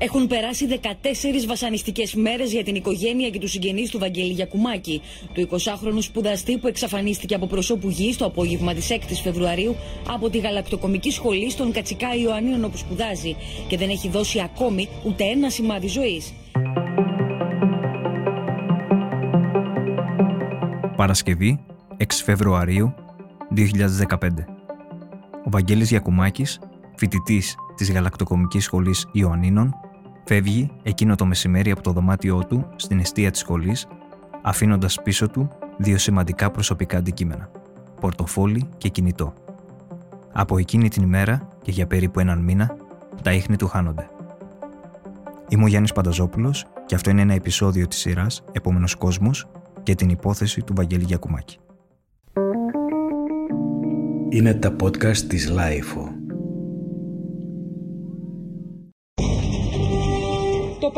Έχουν περάσει 14 βασανιστικές μέρες για την οικογένεια και τους συγγενείς του Βαγγέλη Γιακουμάκη, του 20χρονου σπουδαστή που εξαφανίστηκε από προσώπου γης το απόγευμα της 6η Φεβρουαρίου από τη γαλακτοκομική σχολή στον Κατσικά Ιωαννίων όπου σπουδάζει και δεν έχει δώσει ακόμη ούτε ένα σημάδι ζωής. Παρασκευή 6 Φεβρουαρίου 2015. Ο Βαγγέλης Γιακουμάκης, φοιτητής της Γαλακτοκομικής Σχολής Ιωαννίνων, φεύγει εκείνο το μεσημέρι από το δωμάτιό του στην αιστεία της σχολής, αφήνοντας πίσω του δύο σημαντικά προσωπικά αντικείμενα, πορτοφόλι και κινητό. Από εκείνη την ημέρα και για περίπου έναν μήνα, τα ίχνη του χάνονται. Είμαι ο Γιάννης Πανταζόπουλος και αυτό είναι ένα επεισόδιο της σειράς «Επόμενος κόσμος» και την υπόθεση του Βαγγέλη Γιακουμάκη. Είναι τα podcast της LiFO.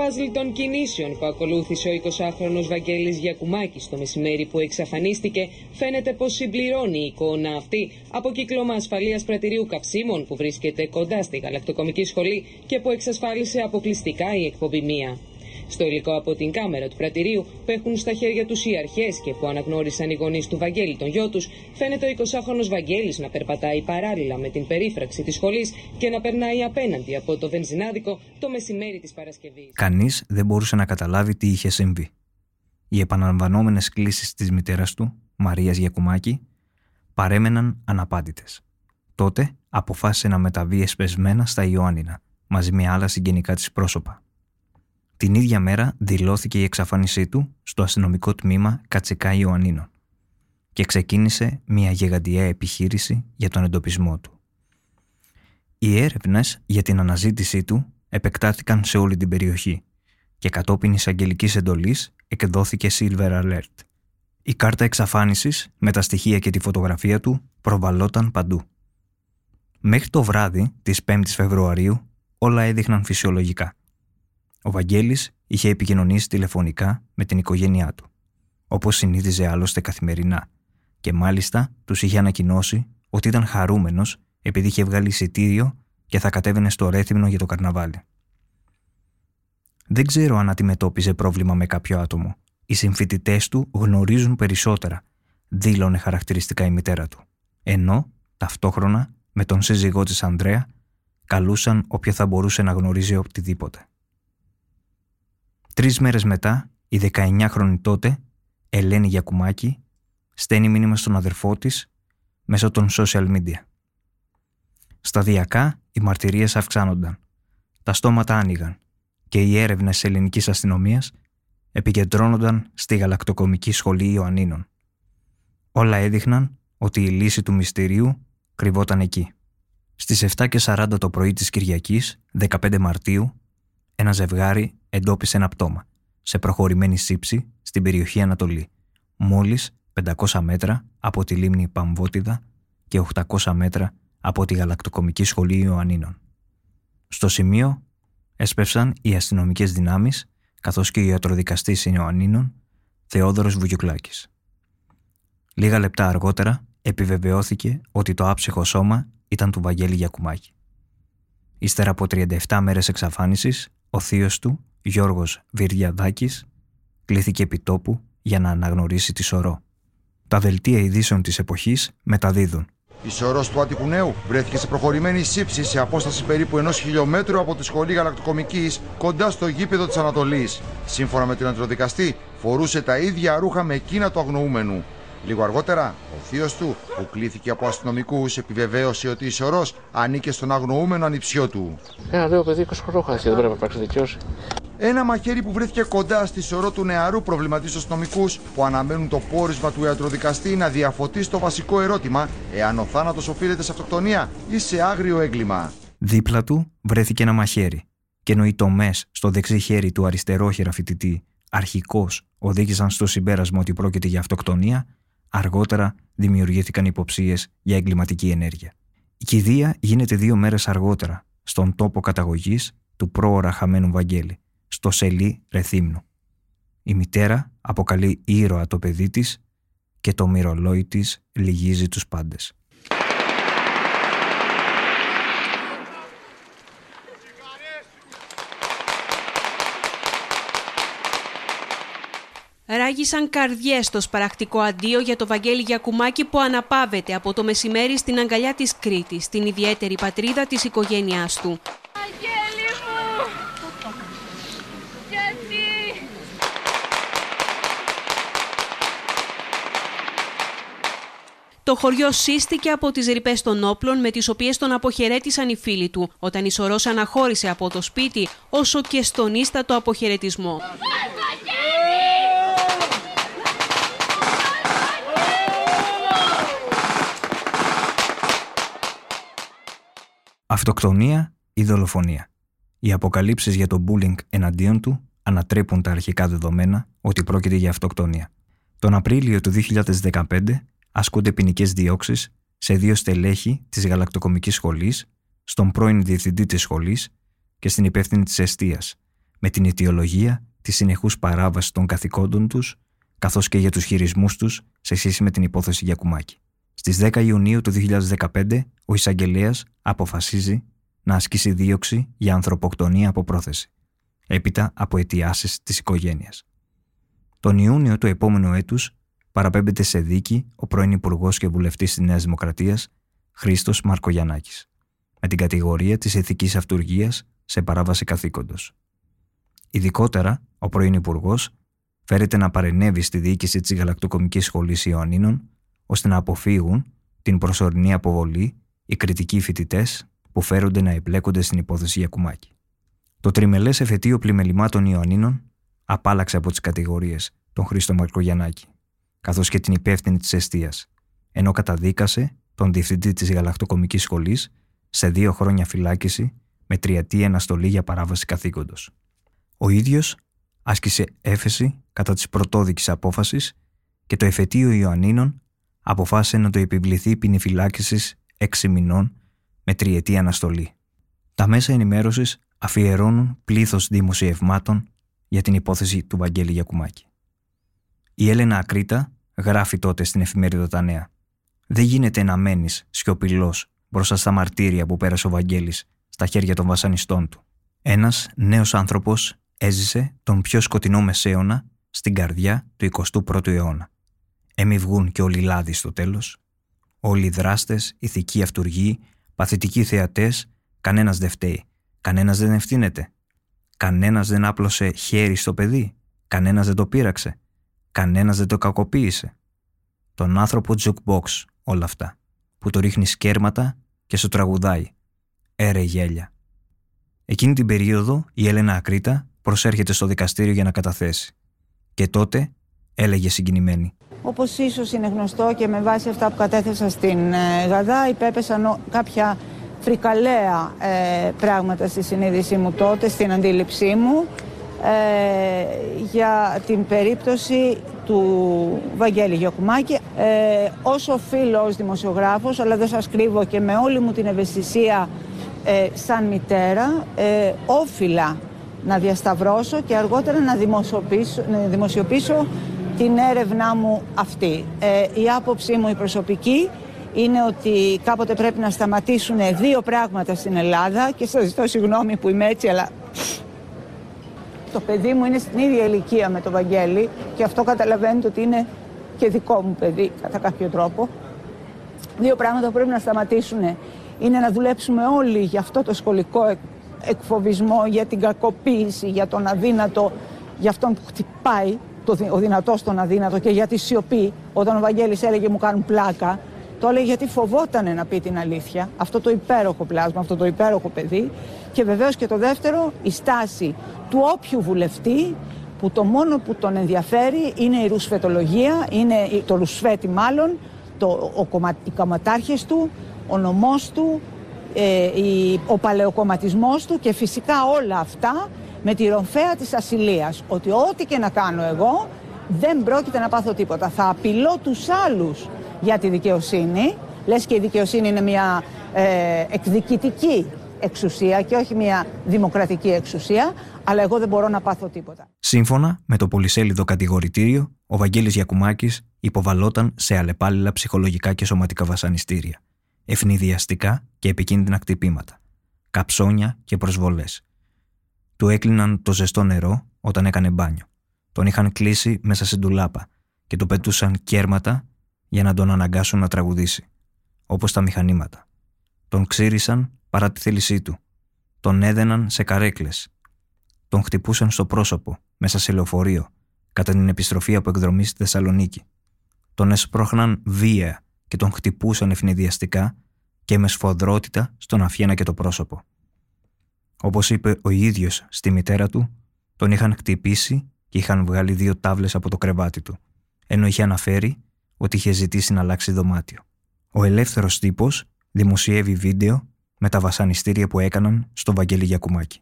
Παζλ των κινήσεων που ακολούθησε ο 20χρονος Βαγγέλης Γιακουμάκης το μεσημέρι που εξαφανίστηκε φαίνεται πως συμπληρώνει η εικόνα αυτή από κύκλωμα ασφαλείας πρατηρίου καυσίμων που βρίσκεται κοντά στη γαλακτοκομική σχολή και που εξασφάλισε αποκλειστικά η εκπομπή μία. Στο υλικό από την κάμερα του πρατηρίου που έχουν στα χέρια τους οι αρχές και που αναγνώρισαν οι γονείς του Βαγγέλη τον γιο τους, φαίνεται ο 20χρονο Βαγγέλης να περπατάει παράλληλα με την περίφραξη της σχολής και να περνάει απέναντι από το βενζινάδικο το μεσημέρι της Παρασκευής. Κανείς δεν μπορούσε να καταλάβει τι είχε συμβεί. Οι επαναλαμβανόμενες κλήσεις της μητέρας του, Μαρίας Γιακουμάκη, παρέμεναν αναπάντητες. Τότε αποφάσισε να μεταβεί εσπεσμένα στα Ιωάννινα, μαζί με άλλα συγγενικά της πρόσωπα. Την ίδια μέρα δηλώθηκε η εξαφάνισή του στο αστυνομικό τμήμα Κατσικά Ιωαννίνων και ξεκίνησε μια γεγαντιαία επιχείρηση για τον εντοπισμό του. Οι έρευνες για την αναζήτησή του επεκτάθηκαν σε όλη την περιοχή και κατόπιν εισαγγελικής εντολής εκδόθηκε Silver Alert. Η κάρτα εξαφάνισης με τα στοιχεία και τη φωτογραφία του προβαλόταν παντού. Μέχρι το βράδυ της 5ης Φεβρουαρίου όλα έδειχναν φυσιολογικά. Ο Βαγγέλης είχε επικοινωνήσει τηλεφωνικά με την οικογένειά του, όπως συνήθιζε άλλωστε καθημερινά, και μάλιστα τους είχε ανακοινώσει ότι ήταν χαρούμενος επειδή είχε βγάλει εισιτήριο και θα κατέβαινε στο Ρέθυμνο για το καρναβάλι. Δεν ξέρω αν αντιμετώπιζε πρόβλημα με κάποιο άτομο. Οι συμφοιτητές του γνωρίζουν περισσότερα, δήλωνε χαρακτηριστικά η μητέρα του. Ενώ, ταυτόχρονα, με τον σύζυγό της Ανδρέα, καλούσαν όποιο θα μπορούσε να γνωρίζει οτιδήποτε. Τρεις μέρες μετά, η 19χρονη τότε, Ελένη Γιακουμάκη, στέλνει μήνυμα στον αδερφό της μέσω των social media. Σταδιακά οι μαρτυρίες αυξάνονταν. Τα στόματα άνοιγαν και οι έρευνες της ελληνικής αστυνομίας επικεντρώνονταν στη γαλακτοκομική σχολή Ιωαννίνων. Όλα έδειχναν ότι η λύση του μυστηρίου κρυβόταν εκεί. Στις 7.40 το πρωί της Κυριακής, 15 Μαρτίου, ένα ζευγάρι εντόπισε ένα πτώμα σε προχωρημένη σύψη στην περιοχή Ανατολή, μόλις 500 μέτρα από τη λίμνη Παμβότιδα και 800 μέτρα από τη γαλακτοκομική σχολή Ιωαννίνων. Στο σημείο έσπευσαν οι αστυνομικές δυνάμεις καθώς και ο ιατροδικαστής Ιωαννίνων Θεόδωρος Βουγιουκλάκης. Λίγα λεπτά αργότερα επιβεβαιώθηκε ότι το άψυχο σώμα ήταν του Βαγγέλη Γιακουμάκη. Ύστερα από 37 μέρες εξαφάνισης, ο θείος του, Γιώργος Βιριαδάκης, κλήθηκε επιτόπου για να αναγνωρίσει τη σωρό. Τα δελτία ειδήσεων της εποχής μεταδίδουν. Η σωρός του Άττικου Νέου βρέθηκε σε προχωρημένη σύψη σε απόσταση περίπου ενός χιλιόμετρου από τη σχολή γαλακτοκομικής κοντά στο γήπεδο της Ανατολής. Σύμφωνα με τον αντροδικαστή, φορούσε τα ίδια ρούχα με εκείνα του αγνοούμενου. Λίγο αργότερα, ο θείος του, που κλήθηκε από αστυνομικούς, επιβεβαίωσε ότι η σωρός ανήκε στον αγνοούμενο ανιψιό του. Ένα νέο παιδί 20 χρονών δεν πρέπει να υπάρξει δικαιώση. Ένα μαχαίρι που βρέθηκε κοντά στη σωρό του νεαρού προβληματίζει αστυνομικούς που αναμένουν το πόρισμα του ιατροδικαστή να διαφωτίσει το βασικό ερώτημα εάν ο θάνατος οφείλεται σε αυτοκτονία ή σε άγριο έγκλημα. Δίπλα του βρέθηκε ένα μαχαίρι και ενώ οι τομές στο δεξί χέρι του αριστερόχειρα φοιτητή αρχικώς οδήγησαν στο συμπέρασμα ότι πρόκειται για αυτοκτονία, Αργότερα δημιουργήθηκαν υποψίες για εγκληματική ενέργεια. Η κηδεία γίνεται δύο μέρες αργότερα στον τόπο καταγωγής του πρόωρα χαμένου Βαγγέλη, στο σελί Ρεθύμνου. Η μητέρα αποκαλεί ήρωα το παιδί της και το μυρολόι της λυγίζει τους πάντες. Ράγισαν καρδιές στο σπαρακτικό αντίο για το Βαγγέλη Γιακουμάκη που αναπάβεται από το μεσημέρι στην αγκαλιά της Κρήτης, την ιδιαίτερη πατρίδα της οικογένειάς του. Αγγέλη μου! Γιατί! Το χωριό σύστηκε από τις ρηπές των όπλων με τις οποίες τον αποχαιρέτησαν οι φίλοι του, όταν η Σωρός αναχώρησε από το σπίτι, όσο και στον ίστατο αποχαιρετισμό. Αυτοκτονία ή δολοφονία. Οι αποκαλύψεις για το bullying εναντίον του ανατρέπουν τα αρχικά δεδομένα ότι πρόκειται για αυτοκτονία. Τον Απρίλιο του 2015 ασκούνται ποινικές διώξεις σε δύο στελέχη της γαλακτοκομικής σχολής, στον πρώην διευθυντή της σχολής και στην υπεύθυνη της αιστείας, με την αιτιολογία της συνεχούς παράβασης των καθηκόντων τους, καθώς και για τους χειρισμούς τους σε σχέση με την υπόθεση Γιακουμάκη. Στις 10 Ιουνίου του 2015, ο εισαγγελέας αποφασίζει να ασκήσει δίωξη για ανθρωποκτονία από πρόθεση, έπειτα από αιτιάσεις της οικογένειας. Τον Ιούνιο του επόμενου έτους παραπέμπεται σε δίκη ο πρώην Υπουργός και Βουλευτής της Νέας Δημοκρατίας, Χρήστος Μαρκογιανάκη, με την κατηγορία της ηθική αυτουργία σε παράβαση καθήκοντος. Ειδικότερα, ο πρώην Υπουργός φέρεται να παρενέβει στη διοίκηση της Γαλακτοκομικής Σχολής Ιωαννίνων, ώστε να αποφύγουν την προσωρινή αποβολή οι κριτικοί φοιτητές που φέρονται να εμπλέκονται στην υπόθεση Γιακουμάκη. Το τριμελές εφετείο πλημελημάτων Ιωαννίνων απάλαξε από τις κατηγορίες τον Χρήστο Μαρκογιανάκη καθώς και την υπεύθυνη της αιστείας, ενώ καταδίκασε τον διευθυντή της γαλακτοκομικής σχολής σε δύο χρόνια φυλάκιση με τριετή αναστολή για παράβαση καθήκοντος. Ο ίδιος άσκησε έφεση κατά της πρωτόδικης απόφασης και το εφετείο Ιωαννίνων αποφάσισε να το επιβληθεί ποινή φυλάκισης έξι μηνών με τριετή αναστολή. Τα μέσα ενημέρωσης αφιερώνουν πλήθος δημοσιευμάτων για την υπόθεση του Βαγγέλη Γιακουμάκη. Η Έλενα Ακρίτα γράφει τότε στην εφημερίδα Τα Νέα. Δεν γίνεται να μένεις σιωπηλός μπροστά στα μαρτύρια που πέρασε ο Βαγγέλης στα χέρια των βασανιστών του. Ένας νέος άνθρωπος έζησε τον πιο σκοτεινό μεσαίωνα στην καρδιά του 21ου αιώνα. Έμι βγουν και όλοι λάδι στο τέλος. Όλοι οι δράστες, ηθικοί αυτούργοι, παθητικοί θεατές, κανένας δεν φταίει. Κανένας δεν ευθύνεται. Κανένας δεν άπλωσε χέρι στο παιδί. Κανένας δεν το πείραξε. Κανένας δεν το κακοποίησε. Τον άνθρωπο jukebox όλα αυτά, που το ρίχνει σκέρματα και σου τραγουδάει. Έρε γέλια. Εκείνη την περίοδο η Έλενα Ακρίτα προσέρχεται στο δικαστήριο για να καταθέσει. Και τότε έλεγε συγκινημένη. Όπως ίσως είναι γνωστό και με βάση αυτά που κατέθεσα στην ε, Γαδά υπέπεσαν κάποια φρικαλαία ε, πράγματα στη συνείδησή μου τότε, στην αντίληψή μου ε, για την περίπτωση του Βαγγέλη Γιωκουμάκη ε, όσο φίλος δημοσιογράφος αλλά δεν σας κρύβω και με όλη μου την ευαισθησία ε, σαν μητέρα ε, όφιλα να διασταυρώσω και αργότερα να δημοσιοποιήσω, να δημοσιοποιήσω την έρευνά μου αυτή. Ε, η άποψή μου η προσωπική είναι ότι κάποτε πρέπει να σταματήσουν δύο πράγματα στην Ελλάδα και σας ζητώ συγγνώμη που είμαι έτσι αλλά το παιδί μου είναι στην ίδια ηλικία με το Βαγγέλη και αυτό καταλαβαίνετε ότι είναι και δικό μου παιδί κατά κάποιο τρόπο. Δύο πράγματα που πρέπει να σταματήσουν είναι να δουλέψουμε όλοι για αυτό το σχολικό εκφοβισμό, για την κακοποίηση, για τον αδύνατο, για αυτόν που χτυπάει το, ο δυνατός στον αδύνατο και για τη σιωπή. Όταν ο Βαγγέλης έλεγε μου κάνουν πλάκα, το έλεγε γιατί φοβόταν να πει την αλήθεια. Αυτό το υπέροχο πλάσμα, αυτό το υπέροχο παιδί. Και βεβαίως και το δεύτερο, η στάση του όποιου βουλευτή που το μόνο που τον ενδιαφέρει είναι η ρουσφετολογία, είναι το ρουσφέτη μάλλον, το, ο κομμα, οι κομματάρχες του, ο νομός του, ε, η, ο παλαιοκομματισμός του και φυσικά όλα αυτά με τη ρομφαία της ασυλίας. Ότι ό,τι και να κάνω εγώ δεν πρόκειται να πάθω τίποτα. Θα απειλώ τους άλλους για τη δικαιοσύνη. Λες και η δικαιοσύνη είναι μια ε, εκδικητική εξουσία και όχι μια δημοκρατική εξουσία, αλλά εγώ δεν μπορώ να πάθω τίποτα. Σύμφωνα με το πολυσέλιδο κατηγορητήριο, ο Βαγγέλης Γιακουμάκης υποβαλόταν σε αλλεπάλληλα ψυχολογικά και σωματικά βασανιστήρια, ευνηδιαστικά και επικίνδυνα κτυπήματα, καψόνια και προσβολές. Του έκλειναν το ζεστό νερό όταν έκανε μπάνιο. τον είχαν κλείσει μέσα σε ντουλάπα και το πετούσαν κέρματα για να τον αναγκάσουν να τραγουδήσει, όπως τα μηχανήματα. Τον ξύρισαν παρά τη θέλησή του. Τον έδαιναν σε καρέκλες. Τον χτυπούσαν στο πρόσωπο, μέσα σε λεωφορείο, κατά την επιστροφή από εκδρομή στη Θεσσαλονίκη. Τον έσπροχναν βία και τον χτυπούσαν ευνηδιαστικά και με σφοδρότητα στον αφιένα και το πρόσωπο. Όπως είπε ο ίδιος στη μητέρα του, τον είχαν χτυπήσει και είχαν βγάλει δύο τάβλες από το κρεβάτι του, ενώ είχε αναφέρει ότι είχε ζητήσει να αλλάξει δωμάτιο. Ο ελεύθερος τύπος δημοσιεύει βίντεο με τα βασανιστήρια που έκαναν στον Βαγγέλη Γιακουμάκη.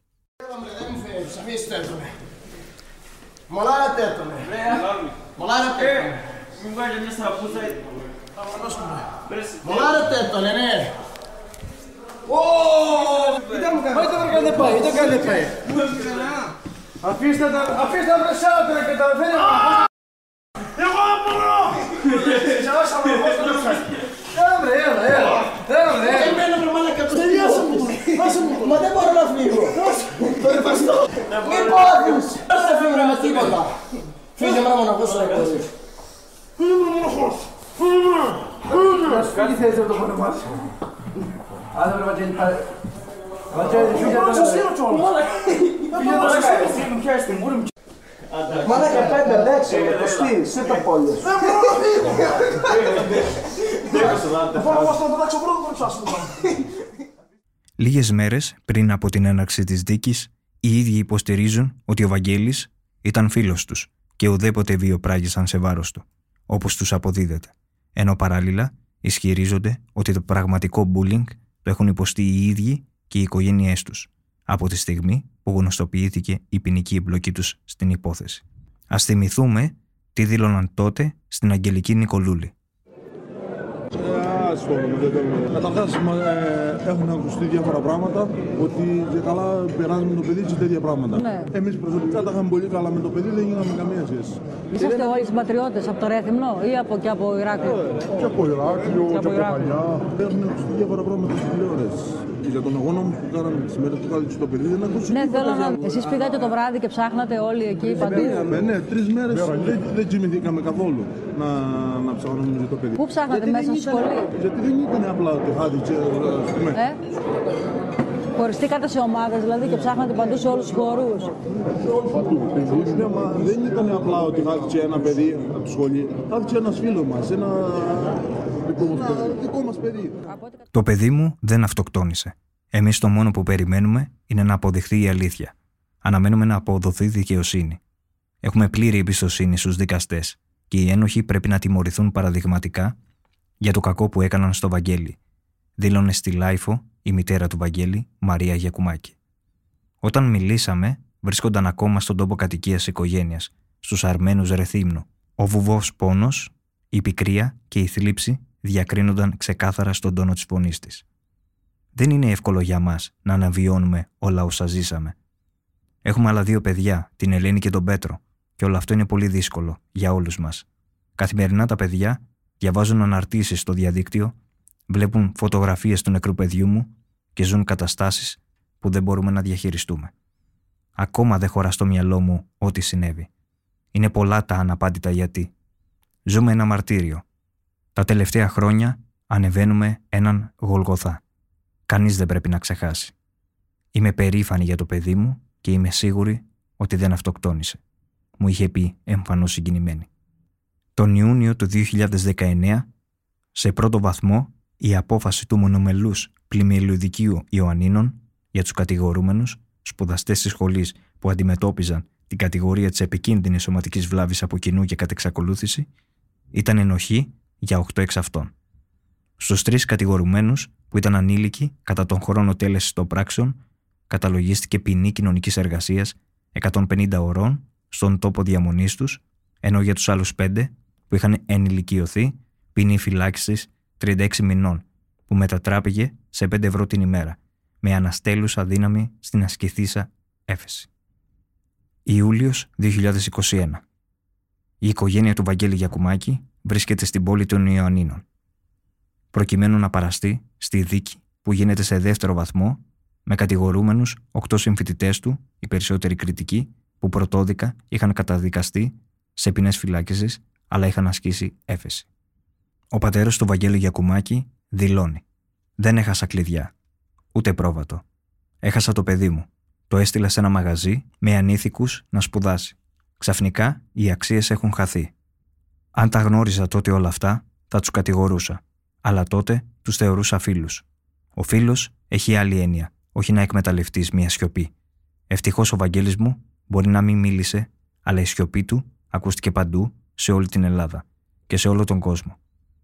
Αφήστε τα, αφήστε τα βρεσάτερα και τα φέρετε. Εγώ δεν μπορώ! Σεβάσαμε, πώς το λεφτά. Έλα βρε, έλα, έλα. Έλα βρε. Εμένα βρε μαλάκα, το τελειώσαμε. Μα δεν μπορώ να φύγω. Το ευχαριστώ. Μην πάθεις. Δεν θα φύγω με τίποτα. Φύγε μάνα να ακούσω να εκπομπείς. Είμαι μοναχός. Τι θες να το πονεμάς. Άντε βρε Βαγγέλη, Βαγγέλη, φύγε το Μαλάκα πέντε λέξεις, το στυλ, σε το πόλιο σου. Λίγες μέρες πριν από την έναρξη της δίκης, οι ίδιοι υποστηρίζουν ότι ο Βαγγέλης ήταν φίλος τους και ουδέποτε βιοπράγησαν σε βάρος του, όπως τους αποδίδεται. Ενώ παράλληλα ισχυρίζονται ότι το πραγματικό bullying το έχουν υποστεί οι ίδιοι και οι οικογένειές τους, από τη στιγμή που γνωστοποιήθηκε η ποινική εμπλοκή τους στην υπόθεση. Ας θυμηθούμε τι δήλωναν τότε στην Αγγελική Νικολούλη. Καταρχάς, ε, έχουν ακουστεί διάφορα πράγματα ότι και καλά περάσαμε το παιδί σε τέτοια πράγματα. Ναι. Εμείς προσωπικά τα είχαμε πολύ καλά με το παιδί, δεν είχαμε καμία σχέση. Είσαστε όλοι συμπατριώτες από το Ρέθυμνο ή από, και από Ηράκλειο; Και από Ηράκλειο, και, από, Παλιά. Έχουν ακουστεί διάφορα πράγματα στην τηλεόρασης. Για τον αγώνα μου που κάναμε τι μέρε που κάλυψε το παιδί δεν ακούσαμε. Ναι, θέλω να. Εσείς πήγατε το βράδυ και ψάχνατε όλοι εκεί παντού; Ναι, ναι, τρεις μέρες δεν, δεν κοιμηθήκαμε καθόλου να, να ψάχνουμε για το παιδί. Πού ψάχνατε μέσα στη σχολή. Γιατί δεν ήταν απλά ότι χάδισε. Ε; Χωριστήκατε σε ομάδες δηλαδή και ψάχνατε παντού σε όλους τους χώρους; Δεν ήταν απλά ότι χάθηκε ένα παιδί από το σχολείο. Χάθηκε ένας φίλος μας, ένα δικό μας παιδί. Το παιδί μου δεν αυτοκτόνησε. Εμείς το μόνο που περιμένουμε είναι να αποδειχθεί η αλήθεια. Αναμένουμε να αποδοθεί δικαιοσύνη. Έχουμε πλήρη εμπιστοσύνη στους δικαστές και οι ένοχοι πρέπει να τιμωρηθούν παραδειγματικά για το κακό που έκαναν στο Βαγγέλη, δήλωνε στη LiFO η μητέρα του Βαγγέλη, Μαρία Γιακουμάκη. Όταν μιλήσαμε, βρίσκονταν ακόμα στον τόπο κατοικίας οικογένειας, στους Αρμένους Ρεθύμνου. Ο βουβός πόνος, η πικρία και η θλίψη διακρίνονταν ξεκάθαρα στον τόνο της φωνής της. Δεν είναι εύκολο για μας να αναβιώνουμε όλα όσα ζήσαμε. Έχουμε άλλα δύο παιδιά, την Ελένη και τον Πέτρο, και όλο αυτό είναι πολύ δύσκολο για όλους μας. Καθημερινά τα παιδιά διαβάζουν αναρτήσεις στο διαδίκτυο, βλέπουν φωτογραφίες του νεκρού παιδιού μου και ζουν καταστάσεις που δεν μπορούμε να διαχειριστούμε. Ακόμα δεν χωρά στο μυαλό μου ό,τι συνέβη. Είναι πολλά τα αναπάντητα γιατί. Ζούμε ένα μαρτύριο. Τα τελευταία χρόνια ανεβαίνουμε έναν γολγοθά. Κανείς δεν πρέπει να ξεχάσει. Είμαι περήφανη για το παιδί μου και είμαι σίγουρη ότι δεν αυτοκτόνησε. Μου είχε πει εμφανώς συγκινημένη. Τον Ιούνιο του 2019, σε πρώτο βαθμό, η απόφαση του μονομελούς πλημμυλουδικίου Ιωαννίνων για τους κατηγορούμενους σπουδαστές της σχολής που αντιμετώπιζαν την κατηγορία της επικίνδυνης σωματικής βλάβης από κοινού και κατ' εξακολούθηση ήταν ενοχή για 8 εξ αυτών. Στους τρεις κατηγορουμένους που ήταν ανήλικοι κατά τον χρόνο τέλεσης των πράξεων καταλογίστηκε ποινή κοινωνικής εργασίας 150 ωρών στον τόπο διαμονής τους, ενώ για τους άλλους πέντε που είχαν ενηλικιωθεί ποινή φυλάξη 36 μηνών, που μετατράπηκε σε 5 ευρώ την ημέρα, με αναστέλουσα δύναμη στην ασκηθήσα έφεση. Ιούλιος 2021 Η οικογένεια του Βαγγέλη Γιακουμάκη βρίσκεται στην πόλη των Ιωαννίνων. Προκειμένου να παραστεί στη δίκη που γίνεται σε δεύτερο βαθμό με κατηγορούμενους οκτώ συμφοιτητές του, οι περισσότεροι κριτικοί, που πρωτόδικα είχαν καταδικαστεί σε ποινές φυλάκισης, αλλά είχαν ασκήσει έφεση. Ο πατέρας του Βαγγέλη Γιακουμάκη δηλώνει: Δεν έχασα κλειδιά, ούτε πρόβατο. Έχασα το παιδί μου. Το έστειλα σε ένα μαγαζί με ανήθικους να σπουδάσει. Ξαφνικά οι αξίες έχουν χαθεί. Αν τα γνώριζα τότε όλα αυτά, θα τους κατηγορούσα. Αλλά τότε τους θεωρούσα φίλους. Ο φίλος έχει άλλη έννοια, όχι να εκμεταλλευτείς μια σιωπή. Ευτυχώς ο Βαγγέλης μου μπορεί να μην μίλησε, αλλά η σιωπή του ακούστηκε παντού σε όλη την Ελλάδα και σε όλο τον κόσμο.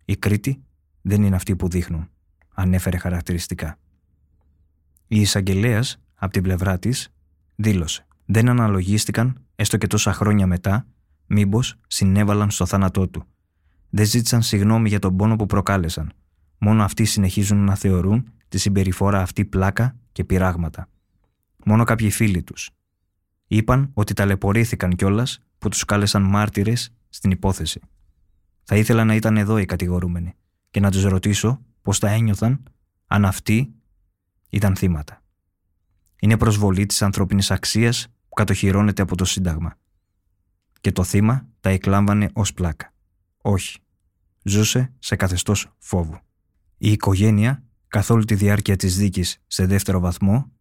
Η Κρήτη δεν είναι αυτή που δείχνουν, ανέφερε χαρακτηριστικά. Η εισαγγελέας, από την πλευρά της, δήλωσε: Δεν αναλογίστηκαν, έστω και τόσα χρόνια μετά, μήπως συνέβαλαν στο θάνατό του. Δεν ζήτησαν συγγνώμη για τον πόνο που προκάλεσαν. Μόνο αυτοί συνεχίζουν να θεωρούν τη συμπεριφορά αυτή πλάκα και πειράγματα. Μόνο κάποιοι φίλοι τους. Είπαν ότι ταλαιπωρήθηκαν κιόλας που τους κάλεσαν μάρτυρες στην υπόθεση. Θα ήθελα να ήταν εδώ οι κατηγορούμενοι και να τους ρωτήσω πώς τα ένιωθαν αν αυτοί ήταν θύματα. Είναι προσβολή της ανθρώπινης αξίας που κατοχυρώνεται από το Σύνταγμα. Και το θύμα τα εκλάμβανε ως πλάκα. Όχι. Ζούσε σε καθεστώς φόβου. Η οικογένεια, καθ' όλη τη διάρκεια της δίκης σε δεύτερο βαθμό,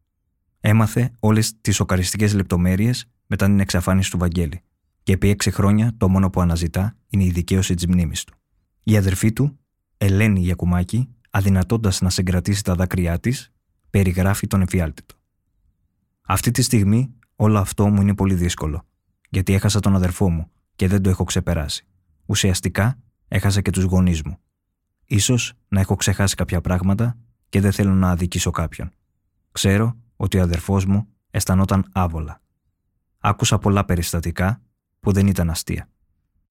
έμαθε όλες τις σοκαριστικές λεπτομέρειες μετά την εξαφάνιση του Βαγγέλη. Και επί έξι χρόνια το μόνο που αναζητά είναι η δικαίωση της μνήμης του. Η αδερφή του, Ελένη Γιακουμάκη, αδυνατώντας να συγκρατήσει τα δάκρυά της, περιγράφει τον εφιάλτητο. Αυτή τη στιγμή όλο αυτό μου είναι πολύ δύσκολο, γιατί έχασα τον αδερφό μου και δεν το έχω ξεπεράσει. Ουσιαστικά έχασα και τους γονείς μου. Ίσως να έχω ξεχάσει κάποια πράγματα και δεν θέλω να αδικήσω κάποιον. Ξέρω ότι ο αδερφός μου αισθανόταν άβολα. Άκουσα πολλά περιστατικά που δεν ήταν αστεία.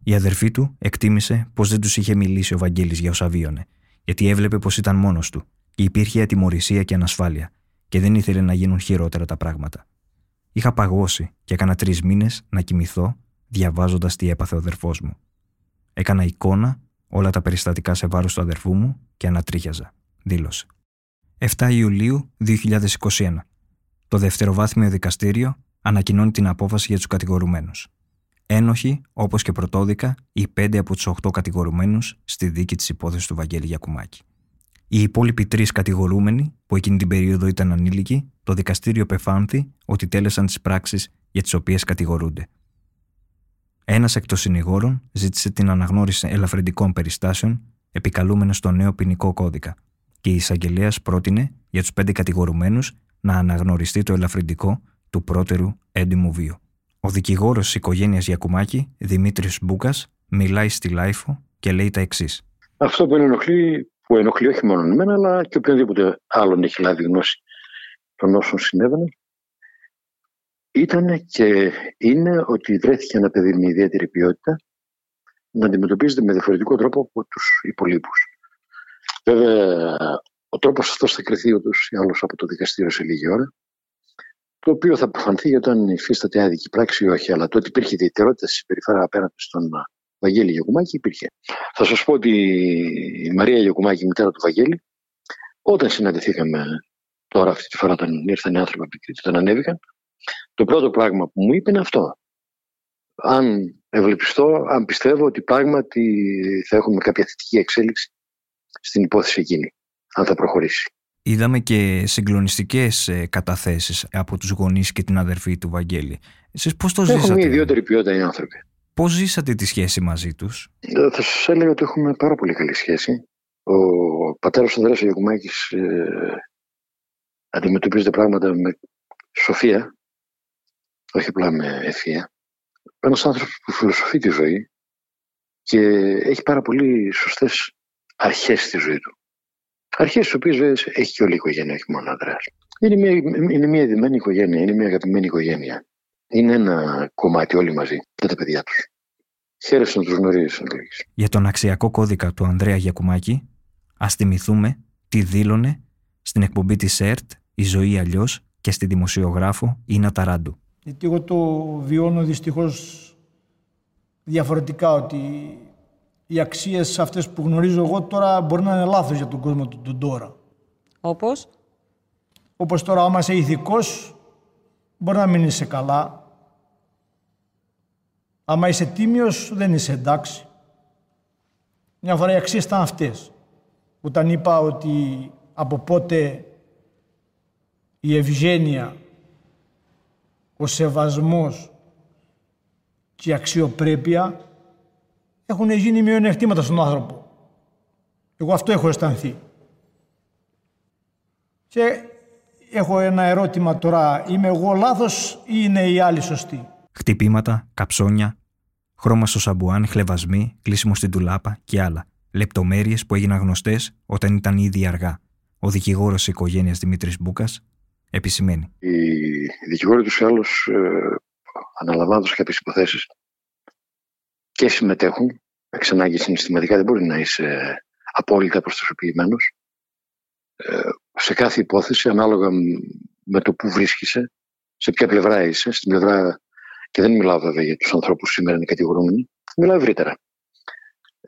Η αδερφή του εκτίμησε πως δεν τους είχε μιλήσει ο Βαγγέλης για όσα βίωνε, γιατί έβλεπε πως ήταν μόνος του και υπήρχε ατιμορρησία και ανασφάλεια, και δεν ήθελε να γίνουν χειρότερα τα πράγματα. Είχα παγώσει και έκανα τρεις μήνες να κοιμηθώ διαβάζοντας τι έπαθε ο αδερφός μου. Έκανα εικόνα όλα τα περιστατικά σε βάρος του αδερφού μου και ανατρίχιαζα, δήλωσε. 7 Ιουλίου 2021. Το δευτεροβάθμιο δικαστήριο ανακοινώνει την απόφαση για τους κατηγορουμένους. Ένοχοι, όπως και πρωτόδικα, οι πέντε από τους οχτώ κατηγορουμένους στη δίκη της υπόθεσης του Βαγγέλη Γιακουμάκη. Οι υπόλοιποι τρεις κατηγορούμενοι, που εκείνη την περίοδο ήταν ανήλικοι, το δικαστήριο πεφάνθη ότι τέλεσαν τις πράξεις για τις οποίες κατηγορούνται. Ένας εκ των συνηγόρων ζήτησε την αναγνώριση ελαφρυντικών περιστάσεων, επικαλούμενος στο νέο ποινικό κώδικα, και η εισαγγελέας πρότεινε για τους πέντε κατηγορουμένους να αναγνωριστεί το ελαφρυντικό του πρότερου έντιμου βίου. Ο δικηγόρος της οικογένειας Γιακουμάκη, Δημήτρης Μπούκας, μιλάει στη LiFO και λέει τα εξής. Αυτό που ενοχλεί που ενοχλεί όχι μόνο εμένα, αλλά και οποιονδήποτε άλλον έχει λάβει γνώση των όσων συνέβαιναν, ήταν και είναι ότι βρέθηκε ένα παιδί με ιδιαίτερη ποιότητα να αντιμετωπίζεται με διαφορετικό τρόπο από τους υπολείπους. Βέβαια, ο τρόπος αυτός θα κρυθεί ούτως ή άλλως από το δικαστήριο σε λίγη ώρα, το οποίο θα αποφανθεί όταν υφίσταται άδικη πράξη ή όχι. Αλλά το ότι υπήρχε ιδιαιτερότητα στη συμπεριφορά απέναντι στον Βαγγέλη Γιακουμάκη υπήρχε. Θα σας πω ότι η Μαρία Γιακουμάκη, η μητέρα του Βαγγέλη, όταν συναντηθήκαμε τώρα αυτή τη φορά, όταν ήρθαν οι άνθρωποι από την Κρήτη, όταν ανέβηκαν, το πρώτο πράγμα που μου είπε είναι αυτό. Αν ευλεπιστώ, αν πιστεύω ότι πράγματι θα έχουμε κάποια θετική εξέλιξη στην υπόθεση εκείνη, αν θα προχωρήσει. Είδαμε και συγκλονιστικές ε, καταθέσεις από τους γονείς και την αδερφή του Βαγγέλη. Εσείς πώς το ζήσατε; Έχουν μια ιδιαίτερη ποιότητα οι άνθρωποι. Πώς ζήσατε τη σχέση μαζί τους, ε, Θα σας έλεγα ότι έχουμε πάρα πολύ καλή σχέση. Ο πατέρας του Ανδρέα Γιακουμάκη ε, αντιμετωπίζεται πράγματα με σοφία, όχι απλά με ευθεία. Ένας άνθρωπος που φιλοσοφεί τη ζωή και έχει πάρα πολύ σωστές αρχές στη ζωή του. Αρχές τι οποίες έχει και όλη η οικογένεια, όχι μόνο ο Ανδρέας. Είναι μια, είναι μια ειδημένη οικογένεια, είναι μια αγαπημένη οικογένεια. Είναι ένα κομμάτι όλοι μαζί και τα παιδιά τους. Χαίρεσαι να τους γνωρίζεις, Για τον αξιακό κώδικα του Ανδρέα Γιακουμάκη, ας θυμηθούμε τι δήλωνε στην εκπομπή της ΕΡΤ Η ζωή αλλιώς και στη δημοσιογράφο Ίνα Ταράντου. Γιατί εγώ το βιώνω δυστυχώς διαφορετικά ότι οι αξίες αυτές που γνωρίζω εγώ τώρα μπορεί να είναι λάθος για τον κόσμο του τον τώρα. Όπως; Όπως τώρα άμα είσαι ηθικός μπορεί να μην είσαι καλά Άμα είσαι τίμιος δεν είσαι εντάξει. Μια φορά οι αξίες ήταν αυτές. Όταν είπα ότι από πότε η ευγένεια, ο σεβασμός και η αξιοπρέπεια έχουν γίνει μειονεκτήματα στον άνθρωπο. Εγώ αυτό έχω αισθανθεί. Και έχω ένα ερώτημα τώρα. Είμαι εγώ λάθος ή είναι οι άλλοι σωστοί; Χτυπήματα, καψόνια, χρώμα στο σαμπουάν, χλεβασμοί, κλείσιμο στην τουλάπα και άλλα. Λεπτομέρειες που έγιναν γνωστές όταν ήταν ήδη αργά. Ο δικηγόρος της οικογένειας Δημήτρης Μπούκας επισημαίνει. Οι δικηγόροι τους ή άλλου ε, αναλαμβάνοντας κάποιε υποθέσεις και συμμετέχουν. Εξ ανάγκης συναισθηματικά δεν μπορεί να είσαι απόλυτα προστασιοποιημένο. Ε, σε κάθε υπόθεση, ανάλογα με το που βρίσκεσαι, σε ποια πλευρά είσαι, στην πλευρά. Και δεν μιλάω βέβαια για τους ανθρώπους που σήμερα είναι κατηγορούμενοι, μιλάω ευρύτερα.